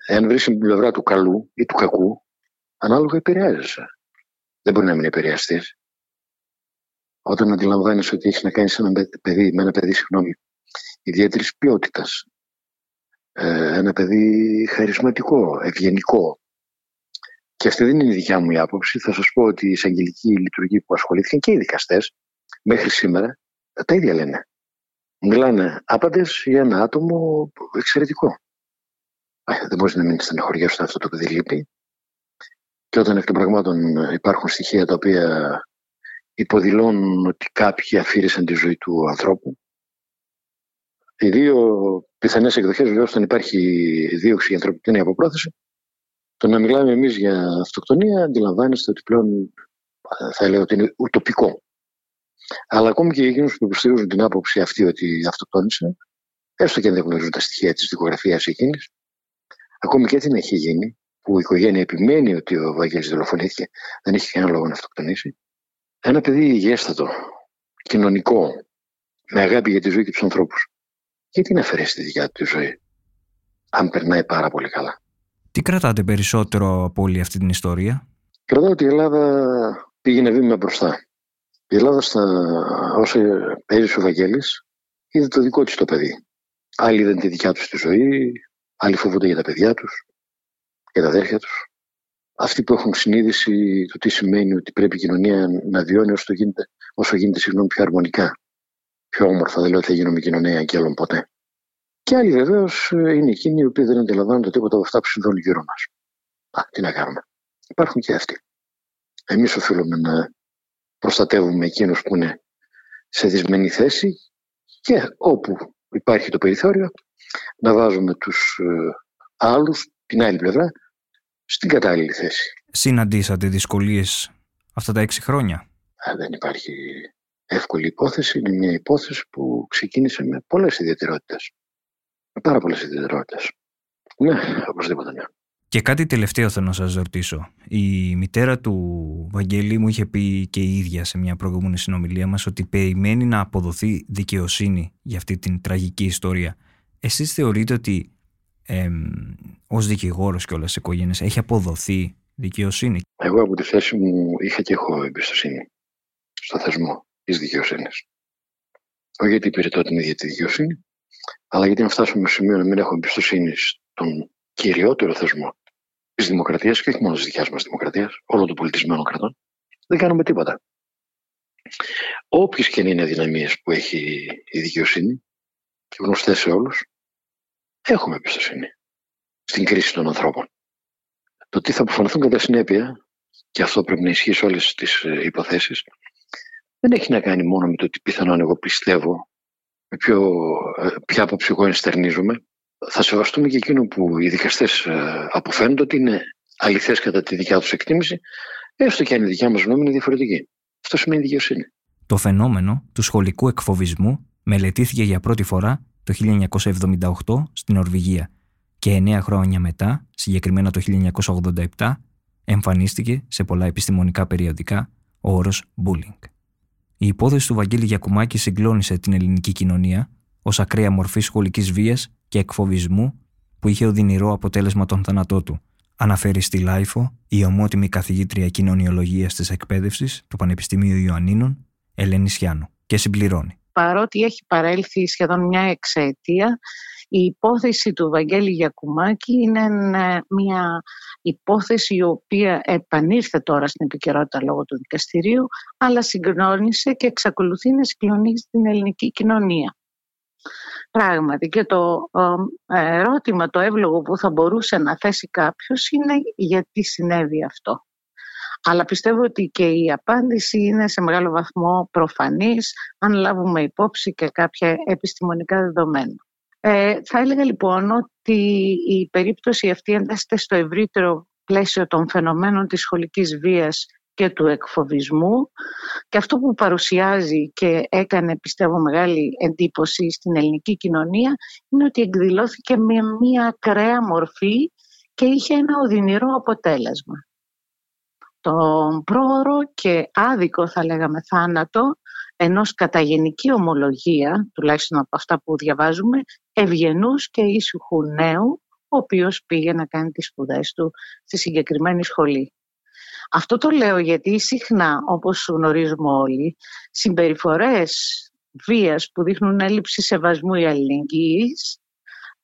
Εάν βρεις την πλευρά του καλού ή του κακού, ανάλογα επηρεάζεσαι. Δεν μπορεί να μην επηρεαστείς. Όταν αντιλαμβάνεσαι ότι έχεις να κάνεις ένα παιδί, με ένα παιδί, συγγνώμη, ιδιαίτερης ποιότητας, ε, ένα παιδί χαρισματικό, ευγενικό. Και αυτή δεν είναι η δικιά μου η άποψη. Θα σας πω ότι η εισαγγελική λειτουργία που ασχολήθηκαν και οι δικαστές μέχρι σήμερα τα ίδια λένε. Μιλάνε άπαντες για ένα άτομο εξαιρετικό. Δεν μπορείς να μην στεναχωριέσαι αυτό το παιδί λείπει. Και όταν εκ των πραγμάτων υπάρχουν στοιχεία τα οποία υποδηλώνουν ότι κάποιοι αφήρησαν τη ζωή του ανθρώπου, οι δύο πιθανές εκδοχές βεβαίως όταν υπάρχει δίωξη για ανθρωπική αποπρόθεση, το να μιλάμε εμείς για αυτοκτονία αντιλαμβάνεστε ότι πλέον θα έλεγα ότι είναι ουτοπικό. Αλλά ακόμη και για εκείνου που υποστηρίζουν την άποψη αυτή ότι αυτοκτόνησε, έστω και αν δεν γνωρίζουν τα στοιχεία της δικογραφίας εκείνης, ακόμη και έτσι να έχει γίνει, που η οικογένεια επιμένει ότι ο Βαγγέλης δολοφονήθηκε, δεν έχει κανένα λόγο να αυτοκτονήσει. Ένα παιδί υγιέστατο, κοινωνικό, με αγάπη για τη ζωή και τους ανθρώπους, γιατί να αφαιρέσει τη δικιά του τη ζωή, αν περνάει πάρα πολύ καλά; Τι κρατάτε περισσότερο από όλη αυτή την ιστορία; Κρατάω ότι η Ελλάδα πήγαινε βήμα μπροστά. Η Ελλάδα, στα, όσο έζησε ο Βαγγέλης, είδε το δικό της το παιδί. Άλλοι είδαν τη δικιά τους τη ζωή, άλλοι φοβούνται για τα παιδιά τους, για τα αδέρφια τους. Αυτοί που έχουν συνείδηση του τι σημαίνει ότι πρέπει η κοινωνία να βιώνει όσο, γίνεται, όσο γίνεται συγγνώμη, πιο αρμονικά πιο όμορφα, δεν λέω ότι θα γίνουμε κοινωνία αγγέλων ποτέ. Και άλλοι βεβαίως είναι εκείνοι οι οποίοι δεν αντιλαμβάνονται τίποτα από αυτά που συμβαίνουν γύρω μας. Α, τι να κάνουμε. Υπάρχουν και αυτοί. Εμείς οφείλουμε να προστατεύουμε εκείνους που είναι σε δυσμενή θέση και όπου υπάρχει το περιθώριο να βάζουμε τους ε, άλλους, την άλλη πλευρά, στην κατάλληλη θέση. Συναντήσατε δυσκολίες αυτά τα έξι χρόνια; Α, δεν υπάρχει εύκολη υπόθεση. Είναι μια υπόθεση που ξεκίνησε με πολλές ιδιαιτερότητες. Με πάρα πολλές ιδιαιτερότητες. Ναι, οπωσδήποτε ναι. Και κάτι τελευταίο θέλω να σας ρωτήσω. Η μητέρα του Βαγγέλη μου είχε πει και η ίδια σε μια προηγούμενη συνομιλία μας ότι περιμένει να αποδοθεί δικαιοσύνη για αυτή την τραγική ιστορία. Εσείς θεωρείτε ότι ε, ως δικηγόρος και όλες τις οικογένειες έχει αποδοθεί δικαιοσύνη; Εγώ από τη θέση μου είχα και έχω εμπιστοσύνη στο θεσμό της δικαιοσύνης. Όχι γιατί υπηρετώ την ίδια τη δικαιοσύνη, αλλά γιατί να φτάσουμε στο σημείο να μην έχω εμπιστοσύνη στον κυριότερο θεσμό της δημοκρατίας και όχι μόνο της δικιάς μας δημοκρατίας, όλων των πολιτισμένων κρατών, δεν κάνουμε τίποτα. Όποιες και είναι οι αδυναμίε που έχει η δικαιοσύνη, και γνωστές σε όλους, έχουμε εμπιστοσύνη στην κρίση των ανθρώπων. Το τι θα αποφανθούν κατά συνέπεια, και αυτό πρέπει να ισχύει σε όλες τις ε, υποθέσεις, δεν έχει να κάνει μόνο με το ότι πιθανόν εγώ πιστεύω, με ποιο, ε, ποια άποψη εγώ ενστερνίζομαι. Θα σεβαστούμε και εκείνο που οι δικαστές ε, αποφαίνονται ότι είναι αληθές κατά τη δικιά τους εκτίμηση, έστω και αν η δικιά μας γνώμη είναι διαφορετική. Αυτό σημαίνει δικαιοσύνη. Το φαινόμενο του σχολικού εκφοβισμού μελετήθηκε για πρώτη φορά το 1978 στην Νορβηγία και εννέα χρόνια μετά, συγκεκριμένα το 1987, εμφανίστηκε σε πολλά επιστημονικά περιοδικά ο όρος bullying. Η υπόθεση του Βαγγέλη Γιακουμάκη συγκλόνισε την ελληνική κοινωνία ως ακραία μορφή σχολικής βίας και εκφοβισμού που είχε οδυνηρό αποτέλεσμα τον θάνατό του, αναφέρει στη LiFO η ομότιμη καθηγήτρια κοινωνιολογίας της εκπαίδευσης του Πανεπιστημίου Ιωαννίνων, Ελένη Σιάνου, και συμπληρώνει. παρότι έχει παρέλθει σχεδόν μια εξαετία, η υπόθεση του Βαγγέλη Γιακουμάκη είναι μια υπόθεση η οποία επανήρθε τώρα στην επικαιρότητα λόγω του δικαστηρίου, αλλά συγκρόνησε και εξακολουθεί να συγκλονίζει την ελληνική κοινωνία. Πράγματι και το ερώτημα, το εύλογο που θα μπορούσε να θέσει κάποιος είναι γιατί συνέβη αυτό. Αλλά πιστεύω ότι και η απάντηση είναι σε μεγάλο βαθμό προφανής αν λάβουμε υπόψη και κάποια επιστημονικά δεδομένα. Ε, θα έλεγα λοιπόν ότι η περίπτωση αυτή εντάσσεται στο ευρύτερο πλαίσιο των φαινομένων της σχολικής βίας και του εκφοβισμού και αυτό που παρουσιάζει και έκανε πιστεύω μεγάλη εντύπωση στην ελληνική κοινωνία είναι ότι εκδηλώθηκε με μια ακραία μορφή και είχε ένα οδυνηρό αποτέλεσμα. Το πρόωρο και άδικο θα λέγαμε θάνατο ενός καταγενική ομολογία, τουλάχιστον από αυτά που διαβάζουμε, ευγενούς και ήσυχου νέου, ο οποίος πήγε να κάνει τις σπουδές του στη συγκεκριμένη σχολή. Αυτό το λέω γιατί συχνά, όπως γνωρίζουμε όλοι, συμπεριφορές βίας που δείχνουν έλλειψη σεβασμού ή αλληλεγγύης,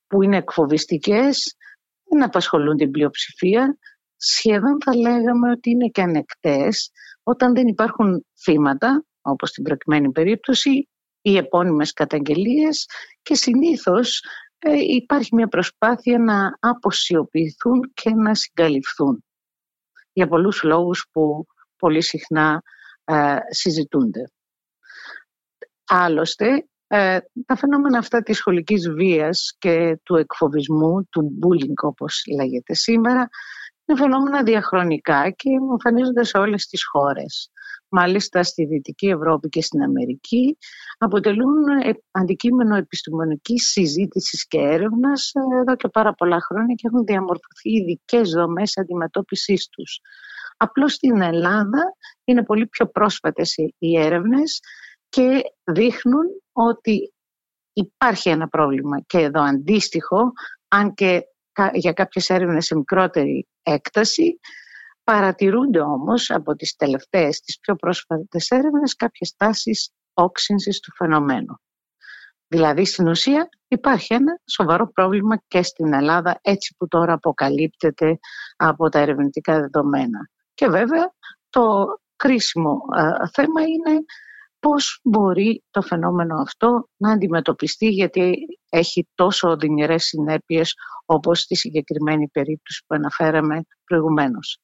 που είναι εκφοβιστικές, δεν απασχολούν την πλειοψηφία, σχεδόν θα λέγαμε ότι είναι και ανεκτές. Όταν δεν υπάρχουν θύματα, όπως στην προκειμένη περίπτωση, ή επώνυμες καταγγελίες και συνήθως ε, υπάρχει μια προσπάθεια να αποσιοποιηθούν και να συγκαλυφθούν για πολλούς λόγους που πολύ συχνά ε, συζητούνται. Άλλωστε, ε, τα φαινόμενα αυτά της σχολικής βίας και του εκφοβισμού, του bullying όπως λέγεται σήμερα, είναι φαινόμενα διαχρονικά και εμφανίζονται σε όλες τις χώρες. Μάλιστα στη Δυτική Ευρώπη και στην Αμερική αποτελούν ε, αντικείμενο επιστημονικής συζήτησης και έρευνας ε, εδώ και πάρα πολλά χρόνια και έχουν διαμορφωθεί ειδικές δομές αντιμετώπισης τους. Απλώς στην Ελλάδα είναι πολύ πιο πρόσφατες οι έρευνες και δείχνουν ότι υπάρχει ένα πρόβλημα και εδώ αντίστοιχο, αν και για κάποιες έρευνες σε μικρότερη έκταση, παρατηρούνται όμως από τις τελευταίες, τις πιο πρόσφατες έρευνες κάποιες τάσεις όξυνσης του φαινομένου. Δηλαδή στην ουσία υπάρχει ένα σοβαρό πρόβλημα και στην Ελλάδα έτσι που τώρα αποκαλύπτεται από τα ερευνητικά δεδομένα. Και βέβαια το κρίσιμο θέμα είναι πώς μπορεί το φαινόμενο αυτό να αντιμετωπιστεί γιατί έχει τόσο οδυνηρές συνέπειες όπως στη συγκεκριμένη περίπτωση που αναφέραμε προηγουμένως.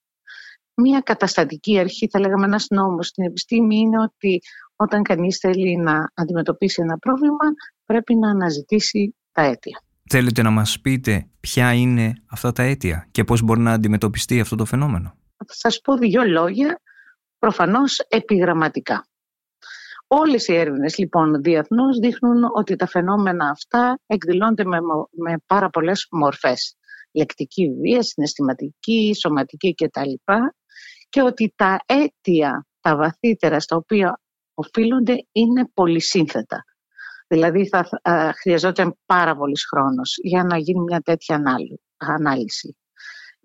Μία καταστατική αρχή, θα λέγαμε ένας νόμος στην επιστήμη είναι ότι όταν κανείς θέλει να αντιμετωπίσει ένα πρόβλημα πρέπει να αναζητήσει τα αίτια. Θέλετε να μας πείτε ποια είναι αυτά τα αίτια και πώς μπορεί να αντιμετωπιστεί αυτό το φαινόμενο; Θα σας πω δύο λόγια, προφανώς επιγραμματικά. Όλες οι έρευνες λοιπόν διεθνώς δείχνουν ότι τα φαινόμενα αυτά εκδηλώνται με, με πάρα πολλές μορφές. Λεκτική βία, συναισθηματική, σωματική κτλ. Και ότι τα αίτια, τα βαθύτερα στα οποία οφείλονται είναι πολυσύνθετα. Δηλαδή θα χρειαζόταν πάρα πολύς χρόνος για να γίνει μια τέτοια ανάλυση.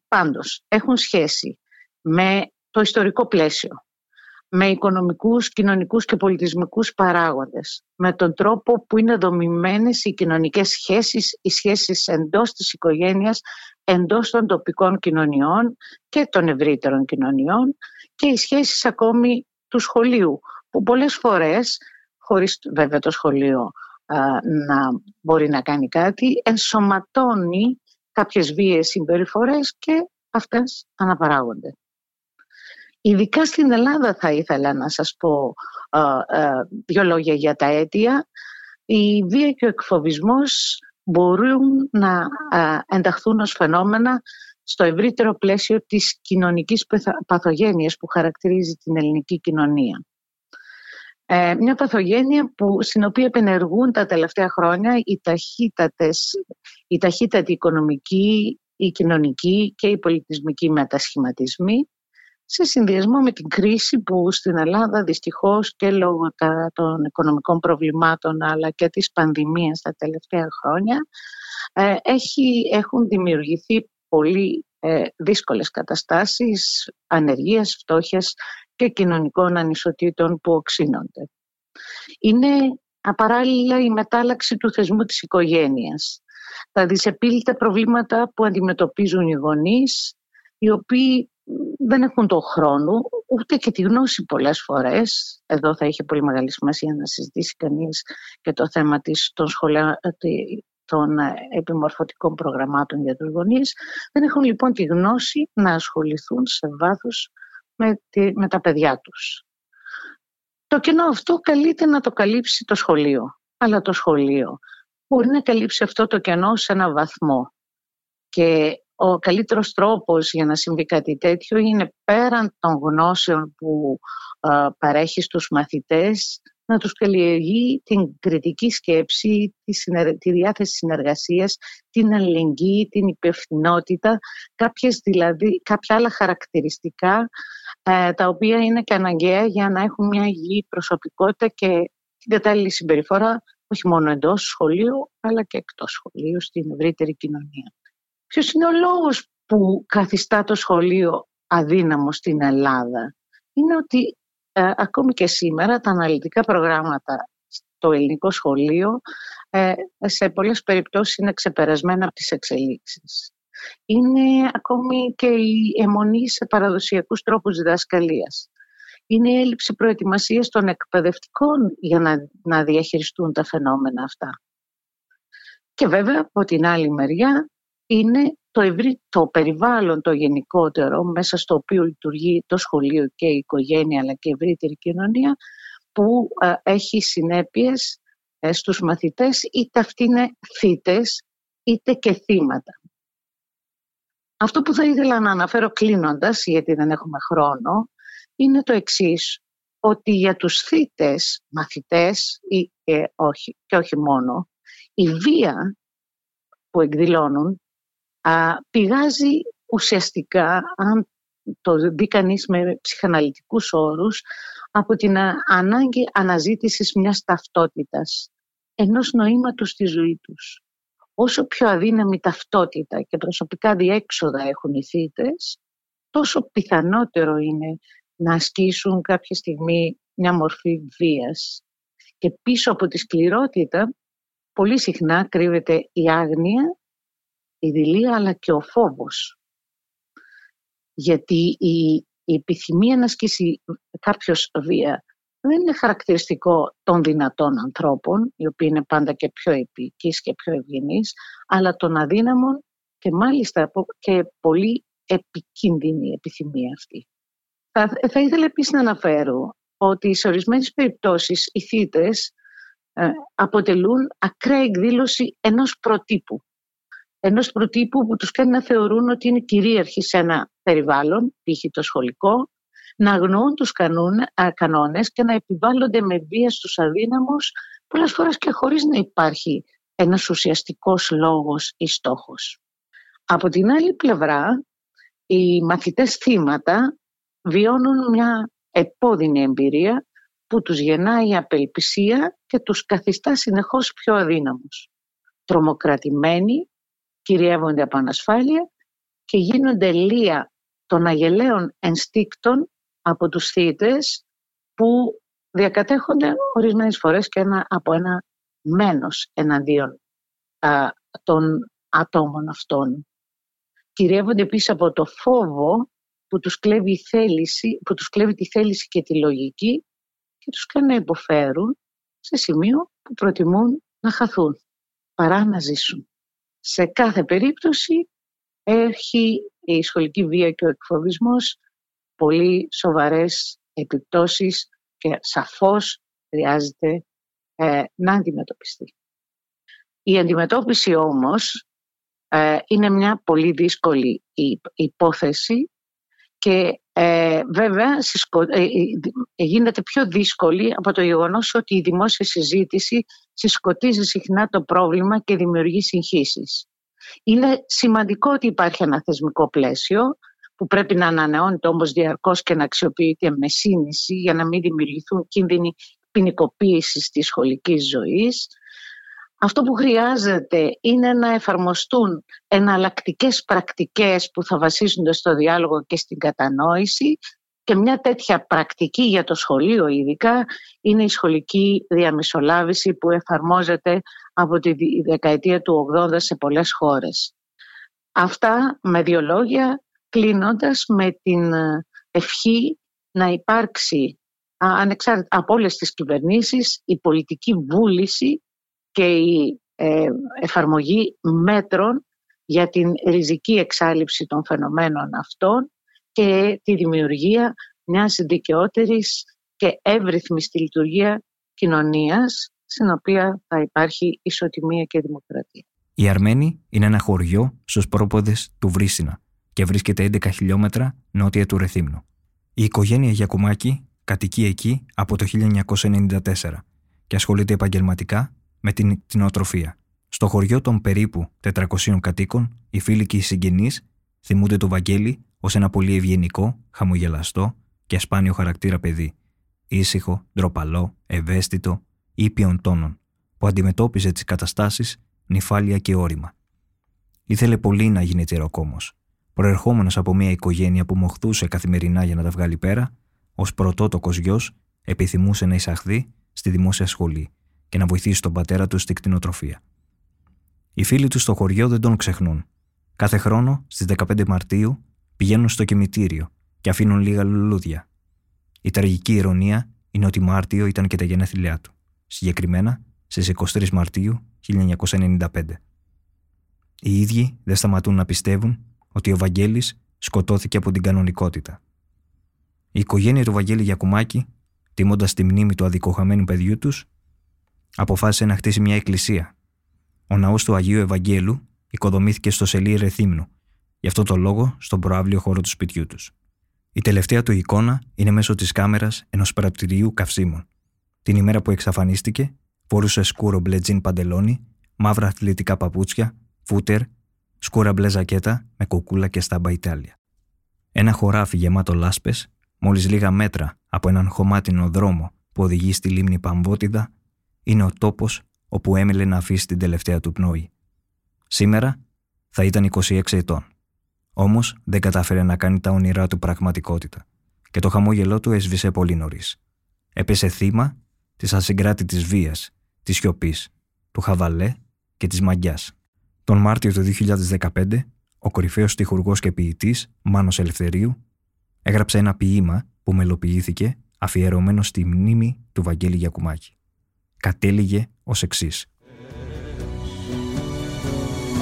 Πάντως, έχουν σχέση με το ιστορικό πλαίσιο, με οικονομικούς, κοινωνικούς και πολιτισμικούς παράγοντες, με τον τρόπο που είναι δομημένες οι κοινωνικές σχέσεις, οι σχέσεις εντός της οικογένειας, εντός των τοπικών κοινωνιών και των ευρύτερων κοινωνιών και οι σχέσεις ακόμη του σχολείου, που πολλές φορές, χωρίς βέβαια το σχολείο να μπορεί να κάνει κάτι, ενσωματώνει κάποιες βίες συμπεριφορές και αυτές αναπαράγονται. Ειδικά στην Ελλάδα θα ήθελα να σας πω δύο λόγια για τα αίτια. Η βία και ο εκφοβισμός μπορούν να ενταχθούν ως φαινόμενα στο ευρύτερο πλαίσιο της κοινωνικής παθογένειας που χαρακτηρίζει την ελληνική κοινωνία. Ε, μια παθογένεια που, στην οποία επενεργούν τα τελευταία χρόνια οι, ταχύτατες, οι ταχύτατοι οικονομικοί, οι κοινωνικοί και οι πολιτισμικοί μετασχηματισμοί σε συνδυασμό με την κρίση που στην Ελλάδα δυστυχώς και λόγω των οικονομικών προβλημάτων αλλά και της πανδημίας τα τελευταία χρόνια ε, έχει, έχουν δημιουργηθεί πολύ ε, δύσκολες καταστάσεις ανεργίας, φτώχειας και κοινωνικών ανισοτήτων που οξύνονται. Είναι απαράλληλα η μετάλλαξη του θεσμού της οικογένειας. Τα δυσεπίλητα προβλήματα που αντιμετωπίζουν οι γονείς, οι οποίοι δεν έχουν τον χρόνο, ούτε και τη γνώση πολλές φορές. Εδώ θα είχε πολύ μεγάλη σημασία να συζητήσει κανείς και το θέμα της, των, σχολεία, των επιμορφωτικών προγραμμάτων για τους γονείς. Δεν έχουν λοιπόν τη γνώση να ασχοληθούν σε βάθος με, με τα παιδιά τους. Το κενό αυτό καλείται να το καλύψει το σχολείο. Αλλά το σχολείο μπορεί να καλύψει αυτό το κενό σε ένα βαθμό. Και ο καλύτερος τρόπος για να συμβεί κάτι τέτοιο είναι πέραν των γνώσεων που παρέχει στους μαθητές να τους καλλιεργεί την κριτική σκέψη, τη, τη διάθεση συνεργασίας, την αλληλεγγύη, την υπευθυνότητα, κάποιες δηλαδή, κάποια άλλα χαρακτηριστικά ε, τα οποία είναι και αναγκαία για να έχουν μια υγιή προσωπικότητα και την κατάλληλη συμπεριφορά όχι μόνο εντός σχολείου αλλά και εκτός σχολείου στην ευρύτερη κοινωνία. Ποιος είναι ο λόγος που καθιστά το σχολείο αδύναμο στην Ελλάδα; Είναι ότι ε, ακόμη και σήμερα τα αναλυτικά προγράμματα στο ελληνικό σχολείο ε, σε πολλές περιπτώσεις είναι ξεπερασμένα από τις εξελίξεις. Είναι ακόμη και η αιμονή σε παραδοσιακούς τρόπους διδασκαλίας. Είναι η έλλειψη προετοιμασίας των εκπαιδευτικών για να, να διαχειριστούν τα φαινόμενα αυτά. Και βέβαια από την άλλη μεριά είναι το, ευρύ, το περιβάλλον το γενικότερο μέσα στο οποίο λειτουργεί το σχολείο και η οικογένεια αλλά και η ευρύτερη κοινωνία που ε, έχει συνέπειες ε, στους μαθητές είτε αυτοί είναι θύτες είτε και θύματα. Αυτό που θα ήθελα να αναφέρω κλείνοντας, γιατί δεν έχουμε χρόνο, είναι το εξής, ότι για τους θύτες μαθητές ή, ε, όχι, και όχι μόνο, η βία που εκδηλώνουν α, πηγάζει ουσιαστικά, αν το δει κανείς με ψυχαναλυτικούς όρους, από την ανάγκη αναζήτησης μιας ταυτότητας, ενός νοήματος στη ζωή τους. Όσο πιο αδύναμη ταυτότητα και προσωπικά διέξοδα έχουν οι θύτες, τόσο πιθανότερο είναι να ασκήσουν κάποια στιγμή μια μορφή βίας. Και πίσω από τη σκληρότητα πολύ συχνά κρύβεται η άγνοια η δειλία αλλά και ο φόβος. Γιατί η, η επιθυμία να ασκήσει κάποιος βία δεν είναι χαρακτηριστικό των δυνατών ανθρώπων, οι οποίοι είναι πάντα και πιο επικείς και πιο ευγενείς, αλλά των αδύναμων και μάλιστα και πολύ επικίνδυνη επιθυμία αυτή. Θα, θα ήθελα επίσης να αναφέρω ότι σε ορισμένες περιπτώσεις οι θύτες ε, αποτελούν ακραία εκδήλωση ενός προτύπου ενός προτύπου που τους κάνει να θεωρούν ότι είναι κυρίαρχοι σε ένα περιβάλλον, π.χ. το σχολικό, να αγνοούν τους κανόνες και να επιβάλλονται με βία στους αδύναμους, πολλές φορές και χωρίς να υπάρχει ένας ουσιαστικός λόγος ή στόχος. Από την άλλη πλευρά, οι μαθητές θύματα βιώνουν μια επώδυνη εμπειρία που τους γεννάει απελπισία και τους καθιστά συνεχώς πιο αδύναμους. Τρομοκρατημένοι, κυριεύονται από ανασφάλεια και γίνονται λία των αγελαίων ενστίκτων από τους θύτες που διακατέχονται ορισμένες φορές και ένα, από ένα μένος εναντίον α, των ατόμων αυτών. Κυριεύονται επίσης από το φόβο που τους, κλέβει θέληση, που τους κλέβει τη θέληση και τη λογική και τους κάνει να υποφέρουν σε σημείο που προτιμούν να χαθούν παρά να ζήσουν. Σε κάθε περίπτωση έχει η σχολική βία και ο εκφοβισμός πολύ σοβαρές επιπτώσεις και σαφώς χρειάζεται ε, να αντιμετωπιστεί. Η αντιμετώπιση όμως ε, είναι μια πολύ δύσκολη υπόθεση και ε, βέβαια ε, γίνεται πιο δύσκολη από το γεγονός ότι η δημόσια συζήτηση συσκοτίζει συχνά το πρόβλημα και δημιουργεί συγχύσεις. Είναι σημαντικό ότι υπάρχει ένα θεσμικό πλαίσιο που πρέπει να ανανεώνεται όμως διαρκώς και να αξιοποιείται με σύνηση για να μην δημιουργηθούν κίνδυνοι ποινικοποίησης της σχολικής ζωής. Αυτό που χρειάζεται είναι να εφαρμοστούν εναλλακτικές πρακτικές που θα βασίζονται στο διάλογο και στην κατανόηση Και μια τέτοια πρακτική για το σχολείο ειδικά είναι η σχολική διαμεσολάβηση που εφαρμόζεται από τη δεκαετία του 80 σε πολλές χώρες. Αυτά με δύο λόγια κλείνοντας με την ευχή να υπάρξει ανεξάρτητα από όλες τις κυβερνήσεις η πολιτική βούληση και η ε, εφαρμογή μέτρων για την ριζική εξάλληψη των φαινομένων αυτών και τη δημιουργία μιας δικαιότερης και εύρυθμης στη λειτουργία κοινωνίας στην οποία θα υπάρχει ισοτιμία και δημοκρατία. Η Αρμένη είναι ένα χωριό στους πρόποδες του Βρύσινα και βρίσκεται 11 χιλιόμετρα νότια του Ρεθύμνου. Η οικογένεια Γιακουμάκη κατοικεί εκεί από το 1994 και ασχολείται επαγγελματικά με την κτηνοτροφία. Στο χωριό των περίπου 400 κατοίκων, οι φίλοι και οι συγγενείς θυμούνται το Βαγγέλη ως ένα πολύ ευγενικό, χαμογελαστό και ασπάνιο χαρακτήρα παιδί. Ήσυχο, ντροπαλό, ευαίσθητο, ήπιον τόνων, που αντιμετώπιζε τις καταστάσεις νυφάλια και όρημα. Ήθελε πολύ να γίνει τεροκόμο. Προερχόμενος από μια οικογένεια που μοχθούσε καθημερινά για να τα βγάλει πέρα, ως πρωτότοκος γιος επιθυμούσε να εισαχθεί στη δημόσια σχολή και να βοηθήσει τον πατέρα του στη κτηνοτροφία. Οι φίλοι του στο χωριό δεν τον ξεχνούν. Κάθε χρόνο στις 15 Μαρτίου πηγαίνουν στο κημητήριο και αφήνουν λίγα λουλούδια. Η τραγική ηρωνία είναι ότι Μάρτιο ήταν και τα γενέθλιά του, συγκεκριμένα στις 23 Μαρτίου 1995. Οι ίδιοι δεν σταματούν να πιστεύουν ότι ο Βαγγέλης σκοτώθηκε από την κανονικότητα. Η οικογένεια του Βαγγέλη Γιακουμάκη, τιμώντας τη μνήμη του αδικοχαμένου παιδιού τους, αποφάσισε να χτίσει μια εκκλησία. Ο ναός του Αγίου Ευαγγέλου οικοδομήθηκε στο σελί Ρεθύμνου, γι' αυτό το λόγο στον προάβλιο χώρο του σπιτιού τους. Η τελευταία του εικόνα είναι μέσω της κάμερας ενός πρατηρίου καυσίμων. Την ημέρα που εξαφανίστηκε, φορούσε σκούρο μπλε τζιν παντελόνι, μαύρα αθλητικά παπούτσια, φούτερ, σκούρα μπλε ζακέτα με κοκούλα και στάμπα Ιτάλια. Ένα χωράφι γεμάτο λάσπες, μόλις λίγα μέτρα από έναν χωμάτινο δρόμο που οδηγεί στη λίμνη Παμβότιδα, είναι ο τόπος όπου έμελε να αφήσει την τελευταία του πνοή. Σήμερα θα ήταν 26 ετών. Όμως δεν κατάφερε να κάνει τα όνειρά του πραγματικότητα και το χαμόγελό του έσβησε πολύ νωρίς. Έπεσε θύμα της ασυγκράτητης βίας, της σιωπής, του χαβαλέ και της μαγιάς. Τον Μάρτιο του 2015, ο κορυφαίος τυχουργός και ποιητής Μάνος Ελευθερίου έγραψε ένα ποίημα που μελοποιήθηκε αφιερωμένο στη μνήμη του Βαγγέλη Γιακουμάκη. Κατέληγε ως εξής.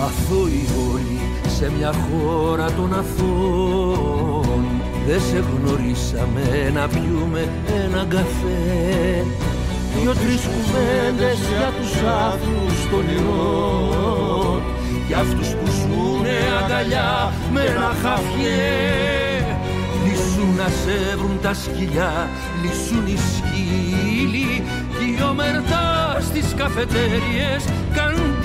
Αθώη πόλη σε μια χώρα των αθώων Δεν σε γνωρίσαμε να πιούμε ένα καφέ. Δυο-τρεις κουβέντες για τους άθλους των ηρών Για αυτούς που ζουνε αγκαλιά με ένα χαφιέ Λυσούν να σε βρουν τα σκυλιά, λυσούν οι σκύλοι Κι ομερτά στις καφετέριες καντήλι.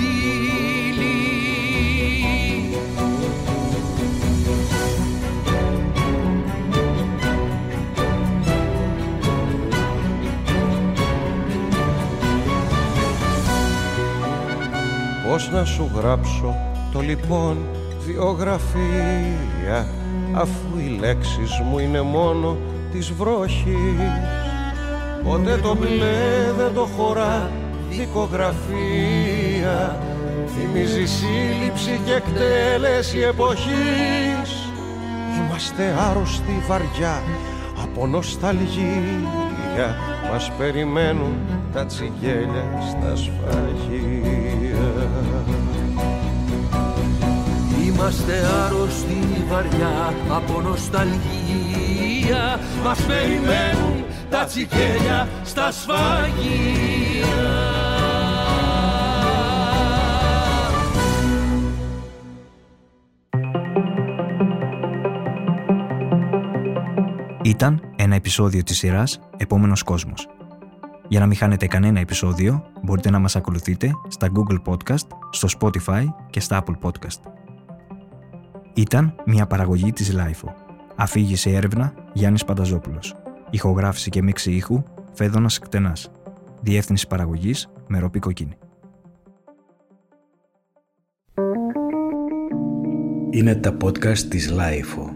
Πώς να σου γράψω το λοιπόν βιογραφία αφού οι λέξεις μου είναι μόνο της βρόχης Ποτέ το μπλε δεν το χωρά δικογραφία. Θυμίζει σύλληψη και εκτέλεση εποχής. Είμαστε άρρωστοι βαριά από νοσταλγία. Μας περιμένουν τα τσιγέλια στα σφαγεία. Είμαστε άρρωστοι βαριά από νοσταλγία. Μας περιμένουν τα τσικέλια στα σφαγεία Ήταν ένα επεισόδιο της σειράς «Επόμενος κόσμος». Για να μην χάνετε κανένα επεισόδιο, μπορείτε να μας ακολουθείτε στα Google Podcast, στο Spotify και στα Apple Podcast. Ήταν μια παραγωγή της LIFO. Αφήγησε έρευνα Γιάννης Πανταζόπουλος. Ηχογράφηση και μίξη ήχου Φέδωνας Κτενάς. Διεύθυνση παραγωγής Μεροπή Κοκκίνη. Είναι τα podcast της LIFO.